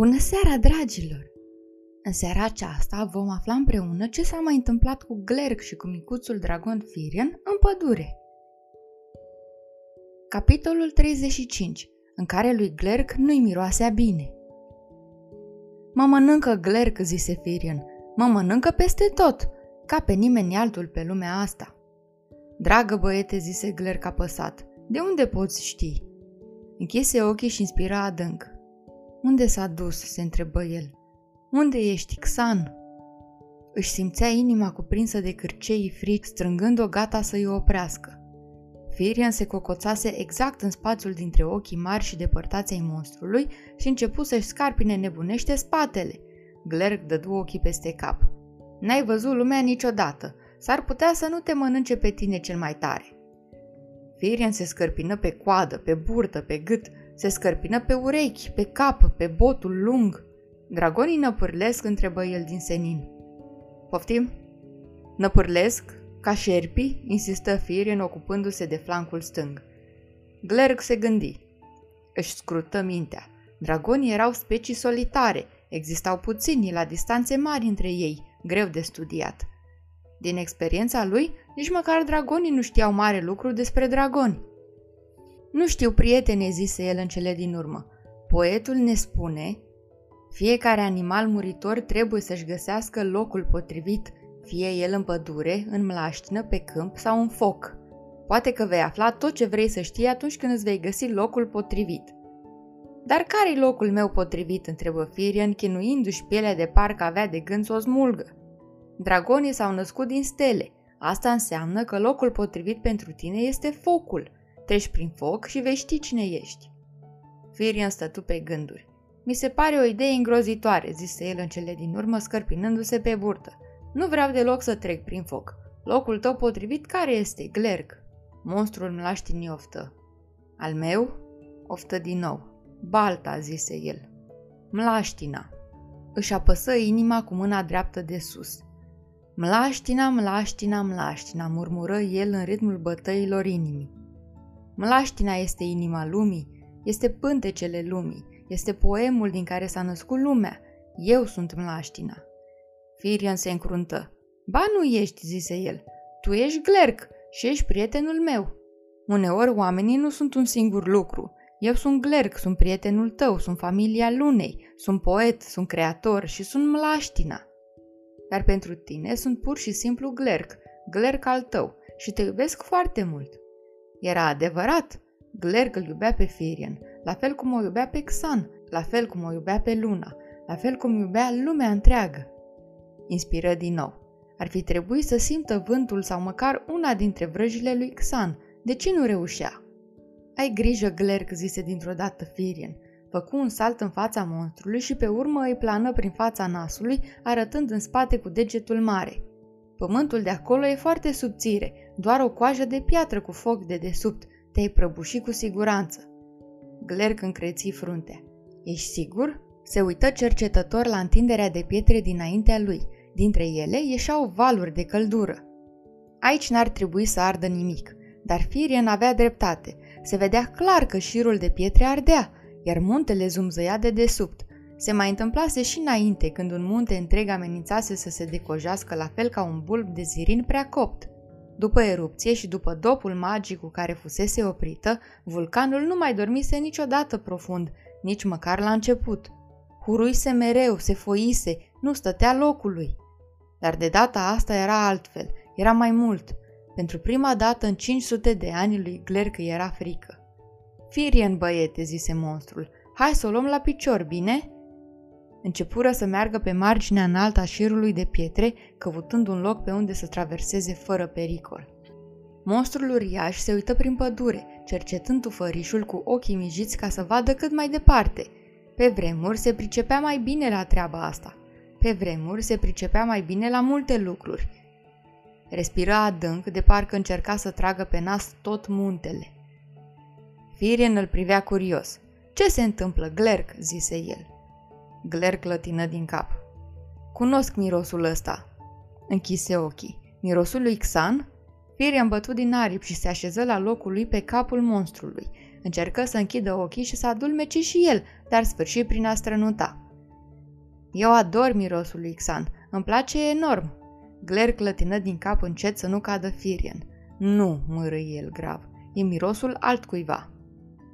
Bună seara, dragilor! În seara aceasta vom afla împreună ce s-a mai întâmplat cu Glerg și cu micuțul dragon Firion în pădure. Capitolul 35, în care lui Glerg nu-i miroasea bine. Mă mănâncă Glerg, zise Firion, mă mănâncă peste tot, ca pe nimeni altul pe lumea asta. Dragă băiete, zise Glerg apăsat, de unde poți ști? Închise ochii și inspira adânc. Unde s-a dus?" se întrebă el. Unde ești, Xan?" Își simțea inima cuprinsă de cârcei fric, strângând-o gata să-i oprească. Firian se cocoțase exact în spațiul dintre ochii mari și depărtați ai monstrului și începu să-și scarpine nebunește spatele. Glerg dădu ochii peste cap. N-ai văzut lumea niciodată. S-ar putea să nu te mănânce pe tine cel mai tare. Firian se scărpină pe coadă, pe burtă, pe gât, se scărpină pe urechi, pe cap, pe botul lung. Dragonii năpârlesc, întrebă el din senin. Poftim? Năpârlesc? Ca șerpii? insistă Firien ocupându-se de flancul stâng. Glerg se gândi. Își scrută mintea. Dragonii erau specii solitare, existau puțini la distanțe mari între ei, greu de studiat. Din experiența lui, nici măcar dragonii nu știau mare lucru despre dragoni. Nu știu, prietene, zise el în cele din urmă. Poetul ne spune, fiecare animal muritor trebuie să-și găsească locul potrivit, fie el în pădure, în mlaștină, pe câmp sau în foc. Poate că vei afla tot ce vrei să știi atunci când îți vei găsi locul potrivit. Dar care-i locul meu potrivit? întrebă Firian, chinuindu-și pielea de parcă avea de gând să o smulgă. Dragonii s-au născut din stele. Asta înseamnă că locul potrivit pentru tine este focul – Treci prin foc și vei ști cine ești. Firian stătu pe gânduri. Mi se pare o idee îngrozitoare, zise el în cele din urmă, scărpinându-se pe burtă. Nu vreau deloc să trec prin foc. Locul tău potrivit care este? Glerg. Monstrul mlaștini oftă. Al meu? Oftă din nou. Balta, zise el. Mlaștina. Își apăsă inima cu mâna dreaptă de sus. Mlaștina, mlaștina, mlaștina, murmură el în ritmul bătăilor inimii. Mlaștina este inima lumii, este pântecele lumii, este poemul din care s-a născut lumea. Eu sunt mlaștina. Firian se încruntă. Ba nu ești, zise el. Tu ești Glerc și ești prietenul meu. Uneori oamenii nu sunt un singur lucru. Eu sunt Glerc, sunt prietenul tău, sunt familia lunei, sunt poet, sunt creator și sunt mlaștina. Dar pentru tine sunt pur și simplu Glerc, Glerc al tău și te iubesc foarte mult. Era adevărat. Glerg îl iubea pe Firian, la fel cum o iubea pe Xan, la fel cum o iubea pe Luna, la fel cum iubea lumea întreagă. Inspiră din nou. Ar fi trebuit să simtă vântul sau măcar una dintre vrăjile lui Xan. De ce nu reușea? Ai grijă, Glerg, zise dintr-o dată Firian. Făcu un salt în fața monstrului și pe urmă îi plană prin fața nasului, arătând în spate cu degetul mare. Pământul de acolo e foarte subțire, doar o coajă de piatră cu foc de desubt. Te-ai prăbușit cu siguranță. Glerg încreți fruntea. Ești sigur? Se uită cercetător la întinderea de pietre dinaintea lui. Dintre ele ieșeau valuri de căldură. Aici n-ar trebui să ardă nimic, dar Firian avea dreptate. Se vedea clar că șirul de pietre ardea, iar muntele zumzăia de desubt. Se mai întâmplase și înainte, când un munte întreg amenințase să se decojească la fel ca un bulb de zirin prea copt. După erupție și după dopul magic cu care fusese oprită, vulcanul nu mai dormise niciodată profund, nici măcar la început. Huruise mereu, se foise, nu stătea locului. Dar de data asta era altfel, era mai mult. Pentru prima dată în 500 de ani lui Glercă era frică. Firien, băiete, zise monstrul, hai să o luăm la picior, bine?" Începură să meargă pe marginea înaltă a șirului de pietre, căutând un loc pe unde să traverseze fără pericol. Monstrul uriaș se uită prin pădure, cercetând tufărișul cu ochii mijiți ca să vadă cât mai departe. Pe vremuri se pricepea mai bine la treaba asta. Pe vremuri se pricepea mai bine la multe lucruri. Respira adânc, de parcă încerca să tragă pe nas tot muntele. Firien îl privea curios. Ce se întâmplă, Glerc?" zise el. Gler clătină din cap. Cunosc mirosul ăsta. Închise ochii. Mirosul lui Xan? Firea îmbătut din aripi și se așeză la locul lui pe capul monstrului. Încercă să închidă ochii și să adulmece și el, dar sfârșit prin a strănuta. Eu ador mirosul lui Xan, îmi place enorm. Gler clătină din cap încet să nu cadă Firian. Nu, mărâi el grav, e mirosul altcuiva.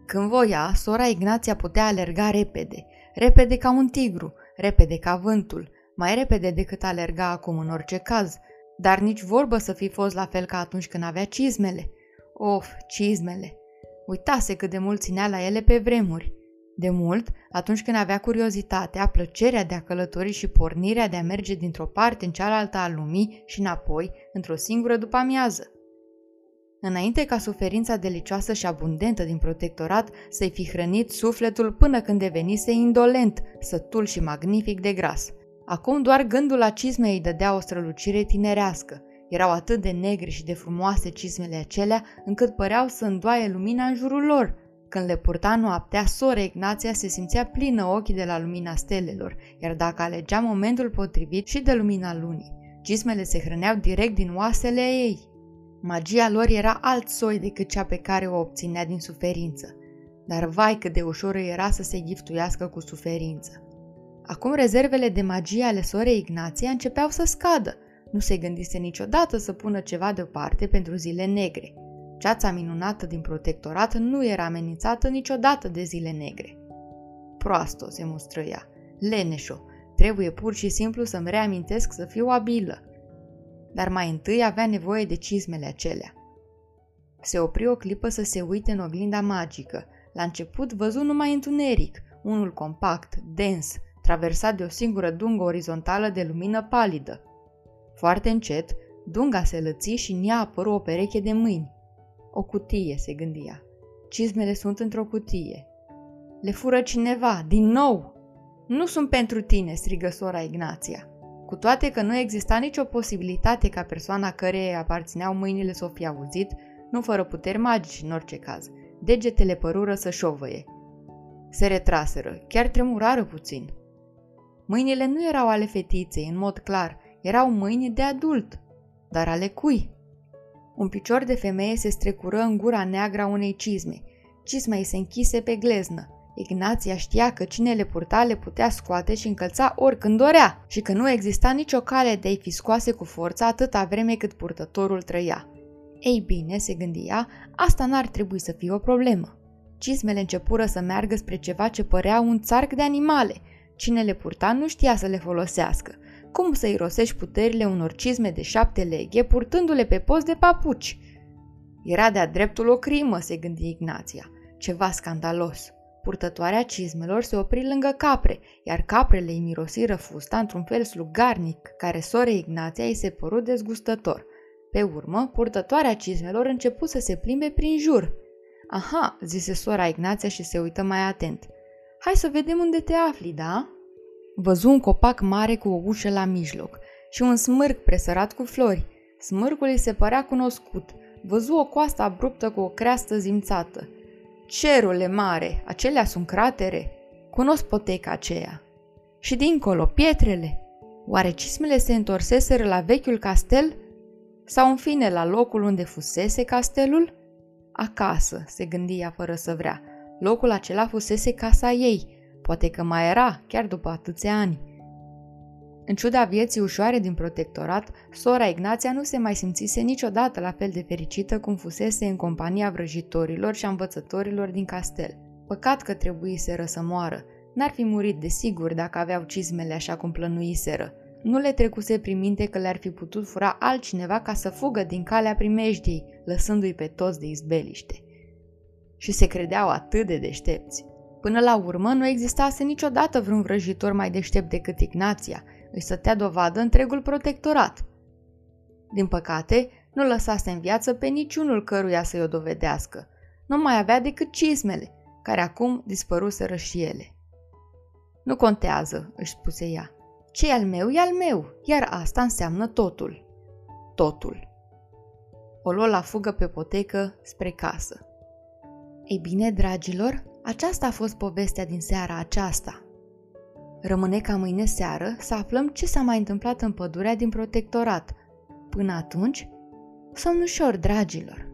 Când voia, sora Ignația putea alerga repede, repede ca un tigru, repede ca vântul, mai repede decât alerga acum în orice caz, dar nici vorbă să fi fost la fel ca atunci când avea cizmele. Of, cizmele! Uitase cât de mult ținea la ele pe vremuri. De mult, atunci când avea curiozitatea, plăcerea de a călători și pornirea de a merge dintr-o parte în cealaltă a lumii și înapoi, într-o singură după amiază. Înainte ca suferința delicioasă și abundentă din protectorat să-i fi hrănit sufletul până când devenise indolent, sătul și magnific de gras. Acum doar gândul la cizme îi dădea o strălucire tinerească. Erau atât de negre și de frumoase cizmele acelea, încât păreau să îndoaie lumina în jurul lor. Când le purta noaptea, sora Ignația se simțea plină ochii de la lumina stelelor, iar dacă alegea momentul potrivit și de lumina lunii, cizmele se hrăneau direct din oasele ei. Magia lor era alt soi decât cea pe care o obținea din suferință. Dar vai cât de ușor era să se giftuiască cu suferință. Acum rezervele de magie ale sorei Ignația începeau să scadă. Nu se gândise niciodată să pună ceva deoparte pentru zile negre. Ceața minunată din protectorat nu era amenințată niciodată de zile negre. Proastă, se mustră ea. Leneșo, trebuie pur și simplu să-mi reamintesc să fiu abilă. Dar mai întâi avea nevoie de cizmele acelea. Se opri o clipă să se uite în oglinda magică. La început văzu numai întuneric, unul compact, dens, traversat de o singură dungă orizontală de lumină palidă. Foarte încet, dunga se lăți și în ea apăru o pereche de mâini. O cutie, se gândia. Cizmele sunt într-o cutie. Le fură cineva, din nou! Nu sunt pentru tine, strigă sora Ignația. Cu toate că nu exista nicio posibilitate ca persoana căreia îi aparțineau mâinile să o fi auzit, nu fără puteri magici în orice caz. Degetele părură să șovăie. Se retraseră, chiar tremurară puțin. Mâinile nu erau ale fetiței, în mod clar, erau mâini de adult. Dar ale cui? Un picior de femeie se strecură în gura neagră a unei cizme. Cizma îi se închise pe gleznă. Ignația știa că cine le purta le putea scoate și încălța oricând dorea și că nu exista nicio cale de a-i fi scoase cu forță atâta vreme cât purtătorul trăia. Ei bine, se gândia, asta n-ar trebui să fie o problemă. Cizmele începură să meargă spre ceva ce părea un țarc de animale – Cine le purta nu știa să le folosească. Cum să irosești puterile unor cizme de șapte leghe purtându-le pe post de papuci? Era de-a dreptul o crimă, se gândi Ignația. Ceva scandalos. Purtătoarea cizmelor se opri lângă capre, iar caprele îi mirosiră fusta într-un fel slugarnic, care sore Ignația îi se părut dezgustător. Pe urmă, purtătoarea cizmelor început să se plimbe prin jur. Aha, zise sora Ignația și se uită mai atent. Hai să vedem unde te afli, da? Văzu un copac mare cu o ușă la mijloc și un smârc presărat cu flori. Smârcul îi se părea cunoscut. Văzu o coastă abruptă cu o creastă zimțată. Cerule mare, acelea sunt cratere. Cunosc poteca aceea. Și dincolo, pietrele. Oare cismele se întorseseră la vechiul castel? Sau în fine la locul unde fusese castelul? Acasă, se gândia fără să vrea. Locul acela fusese casa ei, poate că mai era, chiar după atâția ani. În ciuda vieții ușoare din protectorat, sora Ignația nu se mai simțise niciodată la fel de fericită cum fusese în compania vrăjitorilor și a învățătorilor din castel. Păcat că trebuise să moară. N-ar fi murit de sigur dacă aveau cizmele așa cum plănuiseră. Nu le trecuse prin minte că le-ar fi putut fura altcineva ca să fugă din calea primejdiei, lăsându-i pe toți de izbeliște și se credeau atât de deștepți. Până la urmă, nu existase niciodată vreun vrăjitor mai deștept decât Ignația, îi stătea dovadă întregul protectorat. Din păcate, nu lăsase în viață pe niciunul căruia să-i o dovedească. Nu mai avea decât cizmele, care acum dispăruseră și ele. Nu contează, își spuse ea. Ce al meu e al meu, iar asta înseamnă totul. Totul. O luă la fugă pe potecă spre casă. Ei bine, dragilor, aceasta a fost povestea din seara aceasta. Rămâne ca mâine seară să aflăm ce s-a mai întâmplat în pădurea din protectorat. Până atunci, somn ușor, dragilor!